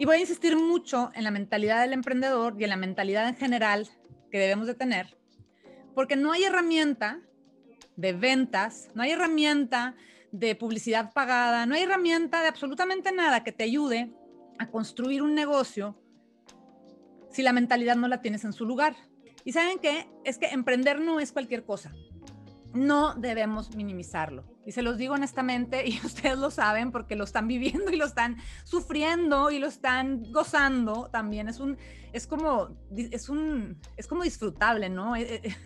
Y voy a insistir mucho en la mentalidad del emprendedor y en la mentalidad en general que debemos de tener, porque no hay herramienta de ventas, no hay herramienta de publicidad pagada, no hay herramienta de absolutamente nada que te ayude a construir un negocio si la mentalidad no la tienes en su lugar. Y saben qué? Es que emprender no es cualquier cosa. No debemos minimizarlo. Y se los digo honestamente, y ustedes lo saben porque lo están viviendo y lo están sufriendo y lo están gozando también. Es un, es como, es un, es como disfrutable, ¿no?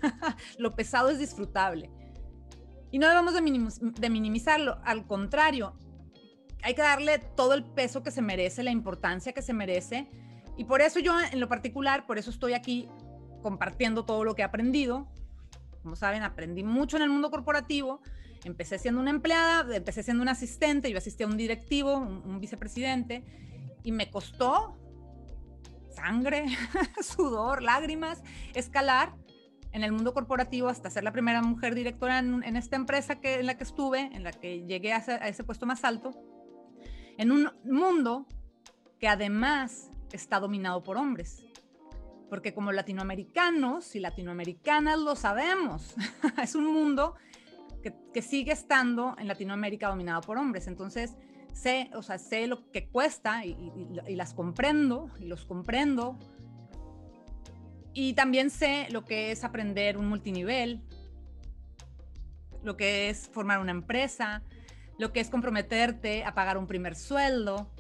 lo pesado es disfrutable. Y no debemos de, minimizarlo, al contrario, hay que darle todo el peso que se merece, la importancia que se merece. Y por eso yo en lo particular, por eso estoy aquí compartiendo todo lo que he aprendido. Como saben, aprendí mucho en el mundo corporativo. Empecé siendo una empleada, empecé siendo un asistente, yo asistí a un directivo, un vicepresidente, y me costó sangre, sudor, lágrimas, escalar en el mundo corporativo hasta ser la primera mujer directora en, esta empresa que, en la que estuve, en la que llegué a ese, puesto más alto, en un mundo que además está dominado por hombres. Porque como latinoamericanos y latinoamericanas lo sabemos, es un mundo que, sigue estando en Latinoamérica dominado por hombres. Entonces, sé, o sea, sé lo que cuesta y, y las comprendo y los comprendo y también sé lo que es aprender un multinivel, lo que es formar una empresa, lo que es comprometerte a pagar un primer sueldo.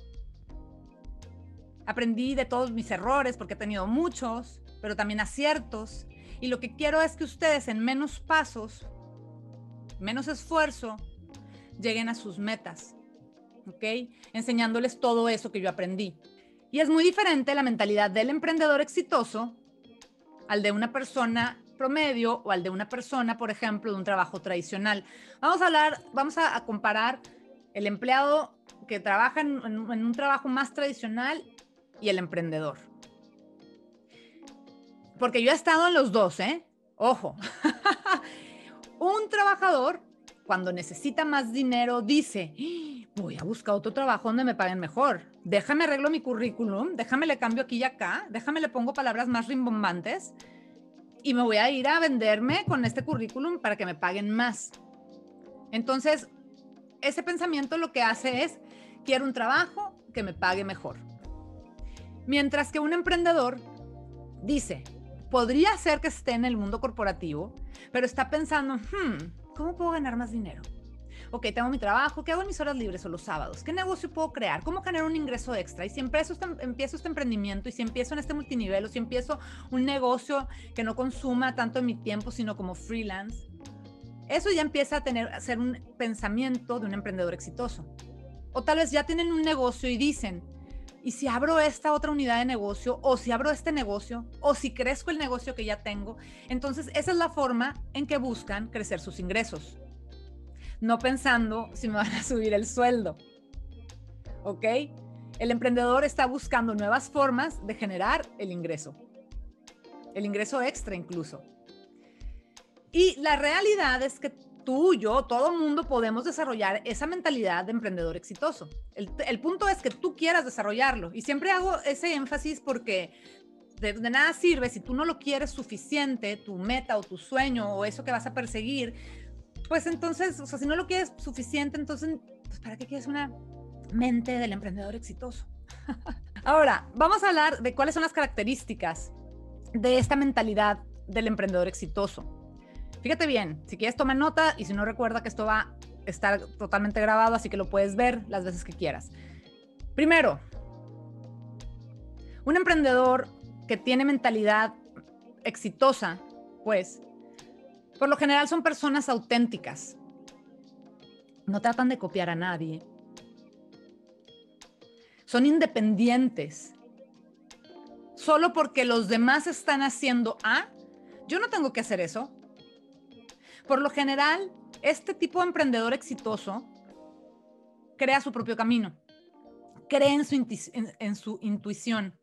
Aprendí de todos mis errores porque he tenido muchos, pero también aciertos. Y lo que quiero es que ustedes en menos pasos, menos esfuerzo, lleguen a sus metas. ¿Ok? Enseñándoles todo eso que yo aprendí. Y es muy diferente la mentalidad del emprendedor exitoso al de una persona promedio o al de una persona, por ejemplo, de un trabajo tradicional. Vamos a hablar, vamos a, comparar el empleado que trabaja en, un trabajo más tradicional y el emprendedor. Porque yo he estado en los dos, ¿eh? Ojo. un trabajador, cuando necesita más dinero, dice, voy a buscar otro trabajo donde me paguen mejor. Déjame arreglo mi currículum, déjame le cambio aquí y acá, déjame le pongo palabras más rimbombantes y me voy a ir a venderme con este currículum para que me paguen más. Entonces, ese pensamiento lo que hace es, quiero un trabajo que me pague mejor. Mientras que un emprendedor dice, podría ser que esté en el mundo corporativo, pero está pensando, hmm, ¿cómo puedo ganar más dinero? ok, tengo mi trabajo, ¿qué hago en mis horas libres o los sábados? ¿Qué negocio puedo crear? ¿Cómo generar un ingreso extra? Y si empiezo este, empiezo este emprendimiento y si empiezo en este multinivel o si empiezo un negocio que no consuma tanto mi tiempo, sino como freelance, eso ya empieza a tener, a ser un pensamiento de un emprendedor exitoso. O tal vez ya tienen un negocio y dicen, ¿y si abro esta otra unidad de negocio? ¿O si abro este negocio? ¿O si crezco el negocio que ya tengo? Entonces, esa es la forma en que buscan crecer sus ingresos no pensando si me van a subir el sueldo. ¿Ok? El emprendedor está buscando nuevas formas de generar el ingreso, el ingreso extra incluso. Y la realidad es que tú, yo, todo mundo podemos desarrollar esa mentalidad de emprendedor exitoso. El, punto es que tú quieras desarrollarlo. Y siempre hago ese énfasis porque de, de, nada sirve si tú no lo quieres suficiente, tu meta o tu sueño o eso que vas a perseguir, pues entonces, o sea, si no lo quieres suficiente, entonces, pues ¿para qué quieres una mente del emprendedor exitoso? Ahora, vamos a hablar de cuáles son las características de esta mentalidad del emprendedor exitoso. Fíjate bien, si quieres toma nota y si no recuerda que esto va a estar totalmente grabado, así que lo puedes ver las veces que quieras. Primero, un emprendedor que tiene mentalidad exitosa, pues por lo general son personas auténticas. No tratan de copiar a nadie. Son independientes. Solo porque los demás están haciendo A, yo no tengo que hacer eso. Por lo general, este tipo de emprendedor exitoso crea su propio camino, cree en su, intuición.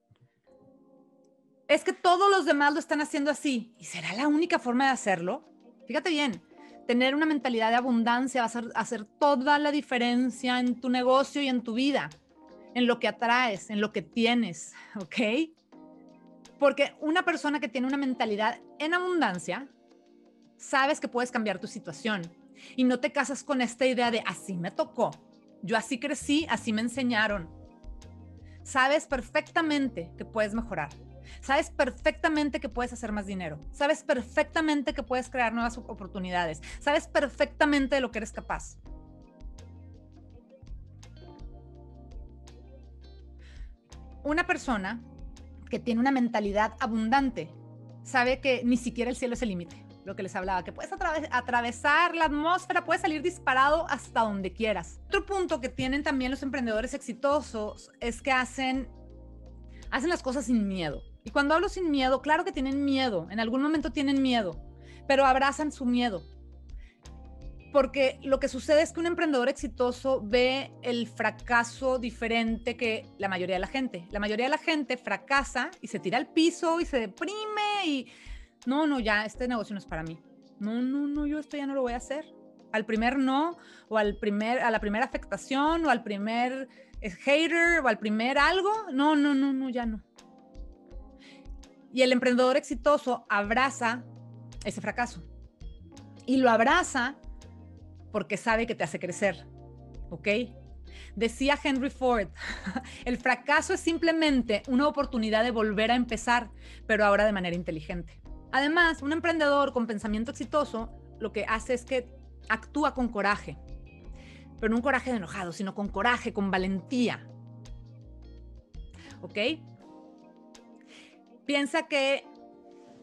Es que todos los demás lo están haciendo así. ¿Y será la única forma de hacerlo? Fíjate bien, tener una mentalidad de abundancia va a hacer toda la diferencia en tu negocio y en tu vida. en lo que atraes, en lo que tienes, ¿ok? Porque una persona que tiene una mentalidad en abundancia, sabes que puedes cambiar tu situación y no te casas con esta idea de así me tocó, yo así crecí, así me enseñaron. Sabes perfectamente que puedes mejorar. Sabes perfectamente que puedes hacer más dinero. Sabes perfectamente que puedes crear nuevas oportunidades. Sabes perfectamente de lo que eres capaz. Una persona que tiene una mentalidad abundante sabe que ni siquiera el cielo es el límite lo que les hablaba, que puedes atravesar la atmósfera, puedes salir disparado hasta donde quieras. Otro punto que tienen también los emprendedores exitosos es que hacen, hacen las cosas sin miedo. Y cuando hablo sin miedo, claro que tienen miedo, en algún momento tienen miedo, pero abrazan su miedo. Porque lo que sucede es que un emprendedor exitoso ve el fracaso diferente que la mayoría de la gente. La mayoría de la gente fracasa y se tira al piso y se deprime y no, no, ya, este negocio no es para mí. No, no, no, yo esto ya no lo voy a hacer. Al primer no, o al primer, a la primera afectación, o al primer eh, hater, o al primer algo, no, no, no, no, ya no. Y el emprendedor exitoso abraza ese fracaso. Y lo abraza porque sabe que te hace crecer. ¿Ok? Decía Henry Ford, el fracaso es simplemente una oportunidad de volver a empezar, pero ahora de manera inteligente. Además, un emprendedor con pensamiento exitoso lo que hace es que actúa con coraje, pero no un coraje de enojado, sino con coraje, con valentía. ¿Ok? Piensa que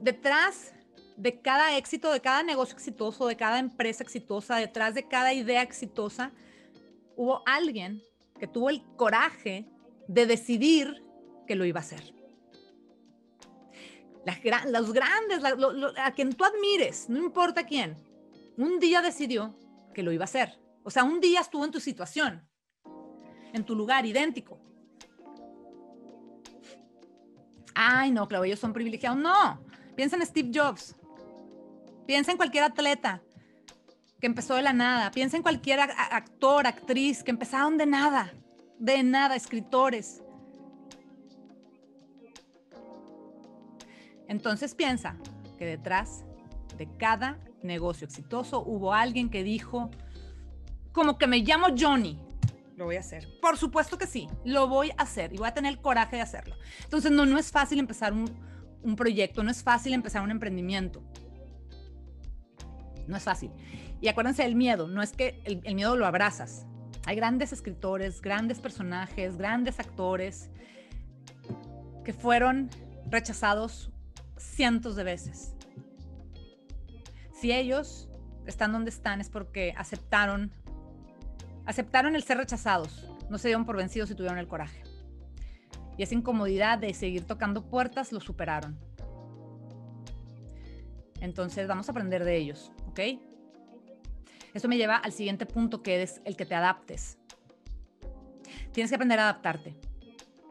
detrás de cada éxito, de cada negocio exitoso, de cada empresa exitosa, detrás de cada idea exitosa, hubo alguien que tuvo el coraje de decidir que lo iba a hacer los grandes, a quien tú admires, no importa quién, un día decidió que lo iba a hacer. O sea, un día estuvo en tu situación, en tu lugar idéntico. Ay, no, claro, ellos son privilegiados. No, piensa en Steve Jobs. Piensa en cualquier atleta que empezó de la nada. Piensa en cualquier actor, actriz que empezaron de nada, de nada, escritores. Entonces piensa que detrás de cada negocio exitoso hubo alguien que dijo, como que me llamo Johnny, lo voy a hacer. Por supuesto que sí, lo voy a hacer y voy a tener el coraje de hacerlo. Entonces no, no es fácil empezar un, proyecto, no es fácil empezar un emprendimiento. No es fácil. Y acuérdense del miedo, no es que el, el miedo lo abrazas. Hay grandes escritores, grandes personajes, grandes actores que fueron rechazados cientos de veces. Si ellos están donde están es porque aceptaron, aceptaron el ser rechazados, no se dieron por vencidos y tuvieron el coraje. Y esa incomodidad de seguir tocando puertas lo superaron. Entonces vamos a aprender de ellos, ¿ok? Eso me lleva al siguiente punto que es el que te adaptes. Tienes que aprender a adaptarte.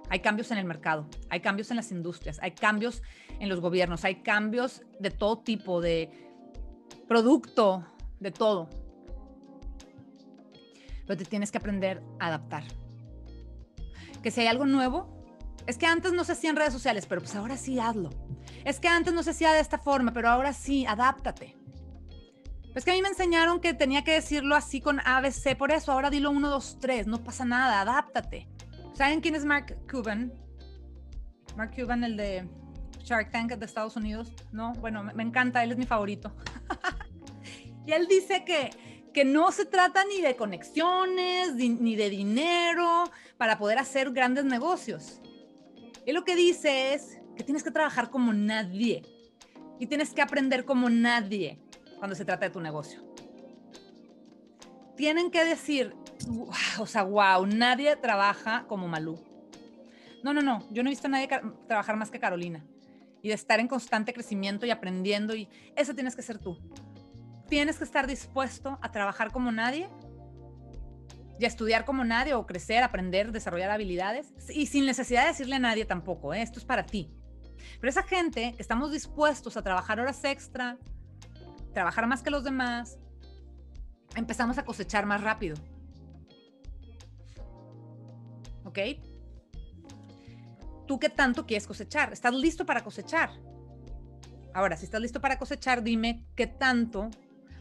Hay cambios en el mercado, hay cambios en las industrias, hay cambios en los gobiernos, hay cambios de todo tipo, de producto, de todo. Pero te tienes que aprender a adaptar. Que si hay algo nuevo, es que antes no se hacía en redes sociales, pero pues ahora sí hazlo. Es que antes no se hacía de esta forma, pero ahora sí, adáptate. Es que a mí me enseñaron que tenía que decirlo así con ABC, por eso ahora dilo 1, 2, 3, no pasa nada, adáptate. ¿Saben quién es Mark Cuban? Mark Cuban, el de Shark Tank de Estados Unidos, ¿no? Bueno, me, encanta, él es mi favorito. y él dice que, que no se trata ni de conexiones, ni de dinero para poder hacer grandes negocios. Él lo que dice es que tienes que trabajar como nadie y tienes que aprender como nadie cuando se trata de tu negocio. Tienen que decir, o sea, wow, nadie trabaja como Malú. No, no, no, yo no he visto a nadie trabajar más que Carolina y de estar en constante crecimiento y aprendiendo y eso tienes que ser tú. Tienes que estar dispuesto a trabajar como nadie y a estudiar como nadie o crecer, aprender, desarrollar habilidades y sin necesidad de decirle a nadie tampoco, ¿eh? esto es para ti. Pero esa gente estamos dispuestos a trabajar horas extra, trabajar más que los demás, empezamos a cosechar más rápido. ¿Ok? ¿Tú qué tanto quieres cosechar? ¿Estás listo para cosechar? Ahora, si estás listo para cosechar, dime qué tanto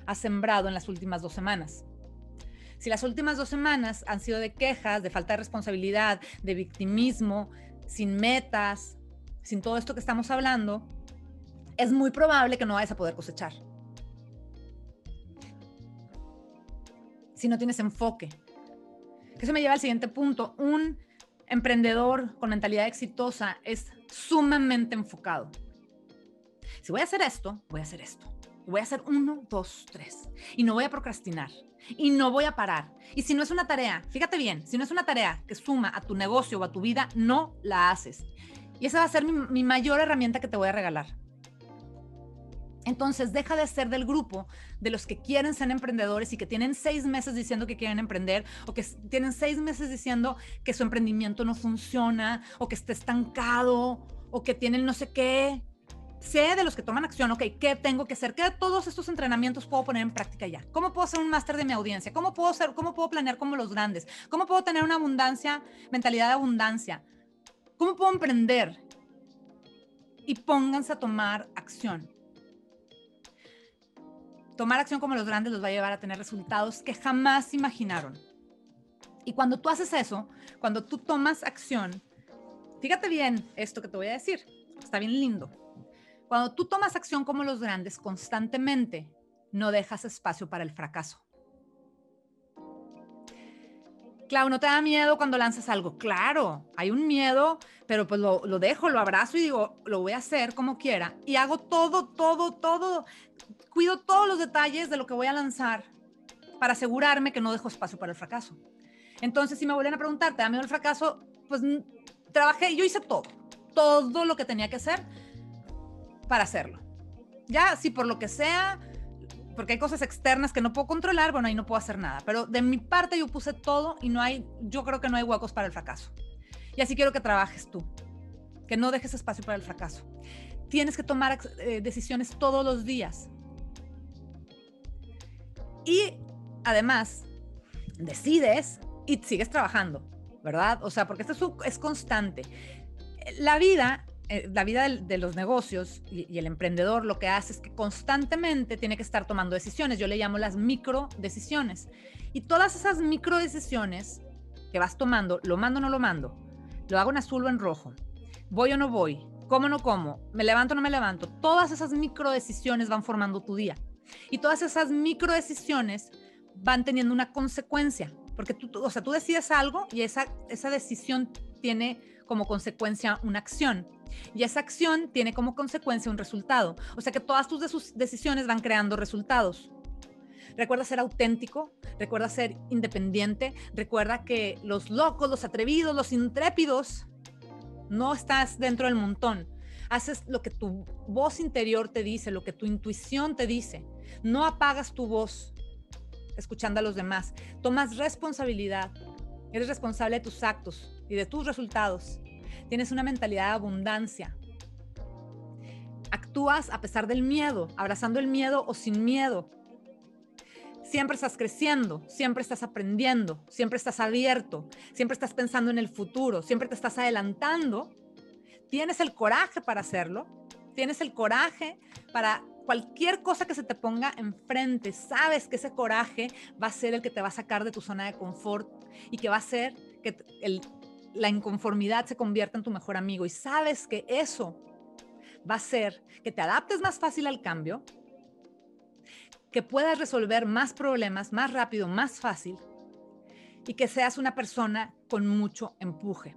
has sembrado en las últimas dos semanas. Si las últimas dos semanas han sido de quejas, de falta de responsabilidad, de victimismo, sin metas, sin todo esto que estamos hablando, es muy probable que no vayas a poder cosechar. Si no tienes enfoque. Eso me lleva al siguiente punto. Un emprendedor con mentalidad exitosa es sumamente enfocado. Si voy a hacer esto, voy a hacer esto. Voy a hacer uno, dos, tres. Y no voy a procrastinar. Y no voy a parar. Y si no es una tarea, fíjate bien, si no es una tarea que suma a tu negocio o a tu vida, no la haces. Y esa va a ser mi, mi mayor herramienta que te voy a regalar. Entonces, deja de ser del grupo de los que quieren ser emprendedores y que tienen seis meses diciendo que quieren emprender o que tienen seis meses diciendo que su emprendimiento no funciona o que está estancado o que tienen no sé qué. Sé de los que toman acción, ok, ¿qué tengo que hacer? ¿Qué de todos estos entrenamientos puedo poner en práctica ya? ¿Cómo puedo hacer un máster de mi audiencia? ¿Cómo puedo, ser, ¿Cómo puedo planear como los grandes? ¿Cómo puedo tener una abundancia, mentalidad de abundancia? ¿Cómo puedo emprender? Y pónganse a tomar acción tomar acción como los grandes los va a llevar a tener resultados que jamás imaginaron. Y cuando tú haces eso, cuando tú tomas acción, fíjate bien esto que te voy a decir, está bien lindo. Cuando tú tomas acción como los grandes constantemente, no dejas espacio para el fracaso. Clau, ¿no te da miedo cuando lanzas algo? Claro, hay un miedo, pero pues lo, lo, dejo, lo abrazo y digo, lo voy a hacer como quiera. Y hago todo, todo, todo cuido todos los detalles de lo que voy a lanzar para asegurarme que no dejo espacio para el fracaso. Entonces, si me vuelven a preguntar, ¿te da miedo el fracaso? Pues trabajé, yo hice todo, todo lo que tenía que hacer para hacerlo. Ya, si por lo que sea, porque hay cosas externas que no puedo controlar, bueno, ahí no puedo hacer nada. Pero de mi parte yo puse todo y no hay, yo creo que no hay huecos para el fracaso. Y así quiero que trabajes tú, que no dejes espacio para el fracaso. Tienes que tomar eh, decisiones todos los días. Y además, decides y sigues trabajando, ¿verdad? O sea, porque esto es, constante. La vida, eh, la vida de, los negocios y, el emprendedor lo que hace es que constantemente tiene que estar tomando decisiones. Yo le llamo las micro decisiones. Y todas esas micro decisiones que vas tomando, lo mando o no lo mando, lo hago en azul o en rojo, voy o no voy, como no como, me levanto o no me levanto, todas esas micro decisiones van formando tu día. Y todas esas micro decisiones van teniendo una consecuencia, porque tú, o sea, tú decides algo y esa, esa decisión tiene como consecuencia una acción. Y esa acción tiene como consecuencia un resultado. O sea que todas tus decisiones van creando resultados. Recuerda ser auténtico, recuerda ser independiente, recuerda que los locos, los atrevidos, los intrépidos, no estás dentro del montón. Haces lo que tu voz interior te dice, lo que tu intuición te dice. No apagas tu voz escuchando a los demás. Tomas responsabilidad. Eres responsable de tus actos y de tus resultados. Tienes una mentalidad de abundancia. Actúas a pesar del miedo, abrazando el miedo o sin miedo. Siempre estás creciendo, siempre estás aprendiendo, siempre estás abierto, siempre estás pensando en el futuro, siempre te estás adelantando. Tienes el coraje para hacerlo, tienes el coraje para cualquier cosa que se te ponga enfrente, sabes que ese coraje va a ser el que te va a sacar de tu zona de confort y que va a hacer que la inconformidad se convierta en tu mejor amigo y sabes que eso va a ser que te adaptes más fácil al cambio, que puedas resolver más problemas más rápido, más fácil y que seas una persona con mucho empuje.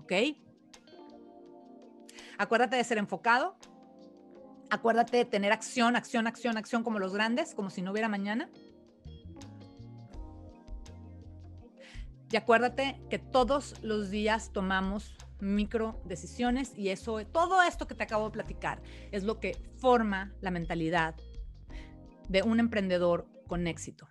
¿Ok? Acuérdate de ser enfocado, Acuérdate de tener acción, acción, acción, acción como los grandes, como si no hubiera mañana. Y acuérdate que todos los días tomamos micro decisiones y eso, todo esto que te acabo de platicar es lo que forma la mentalidad de un emprendedor con éxito.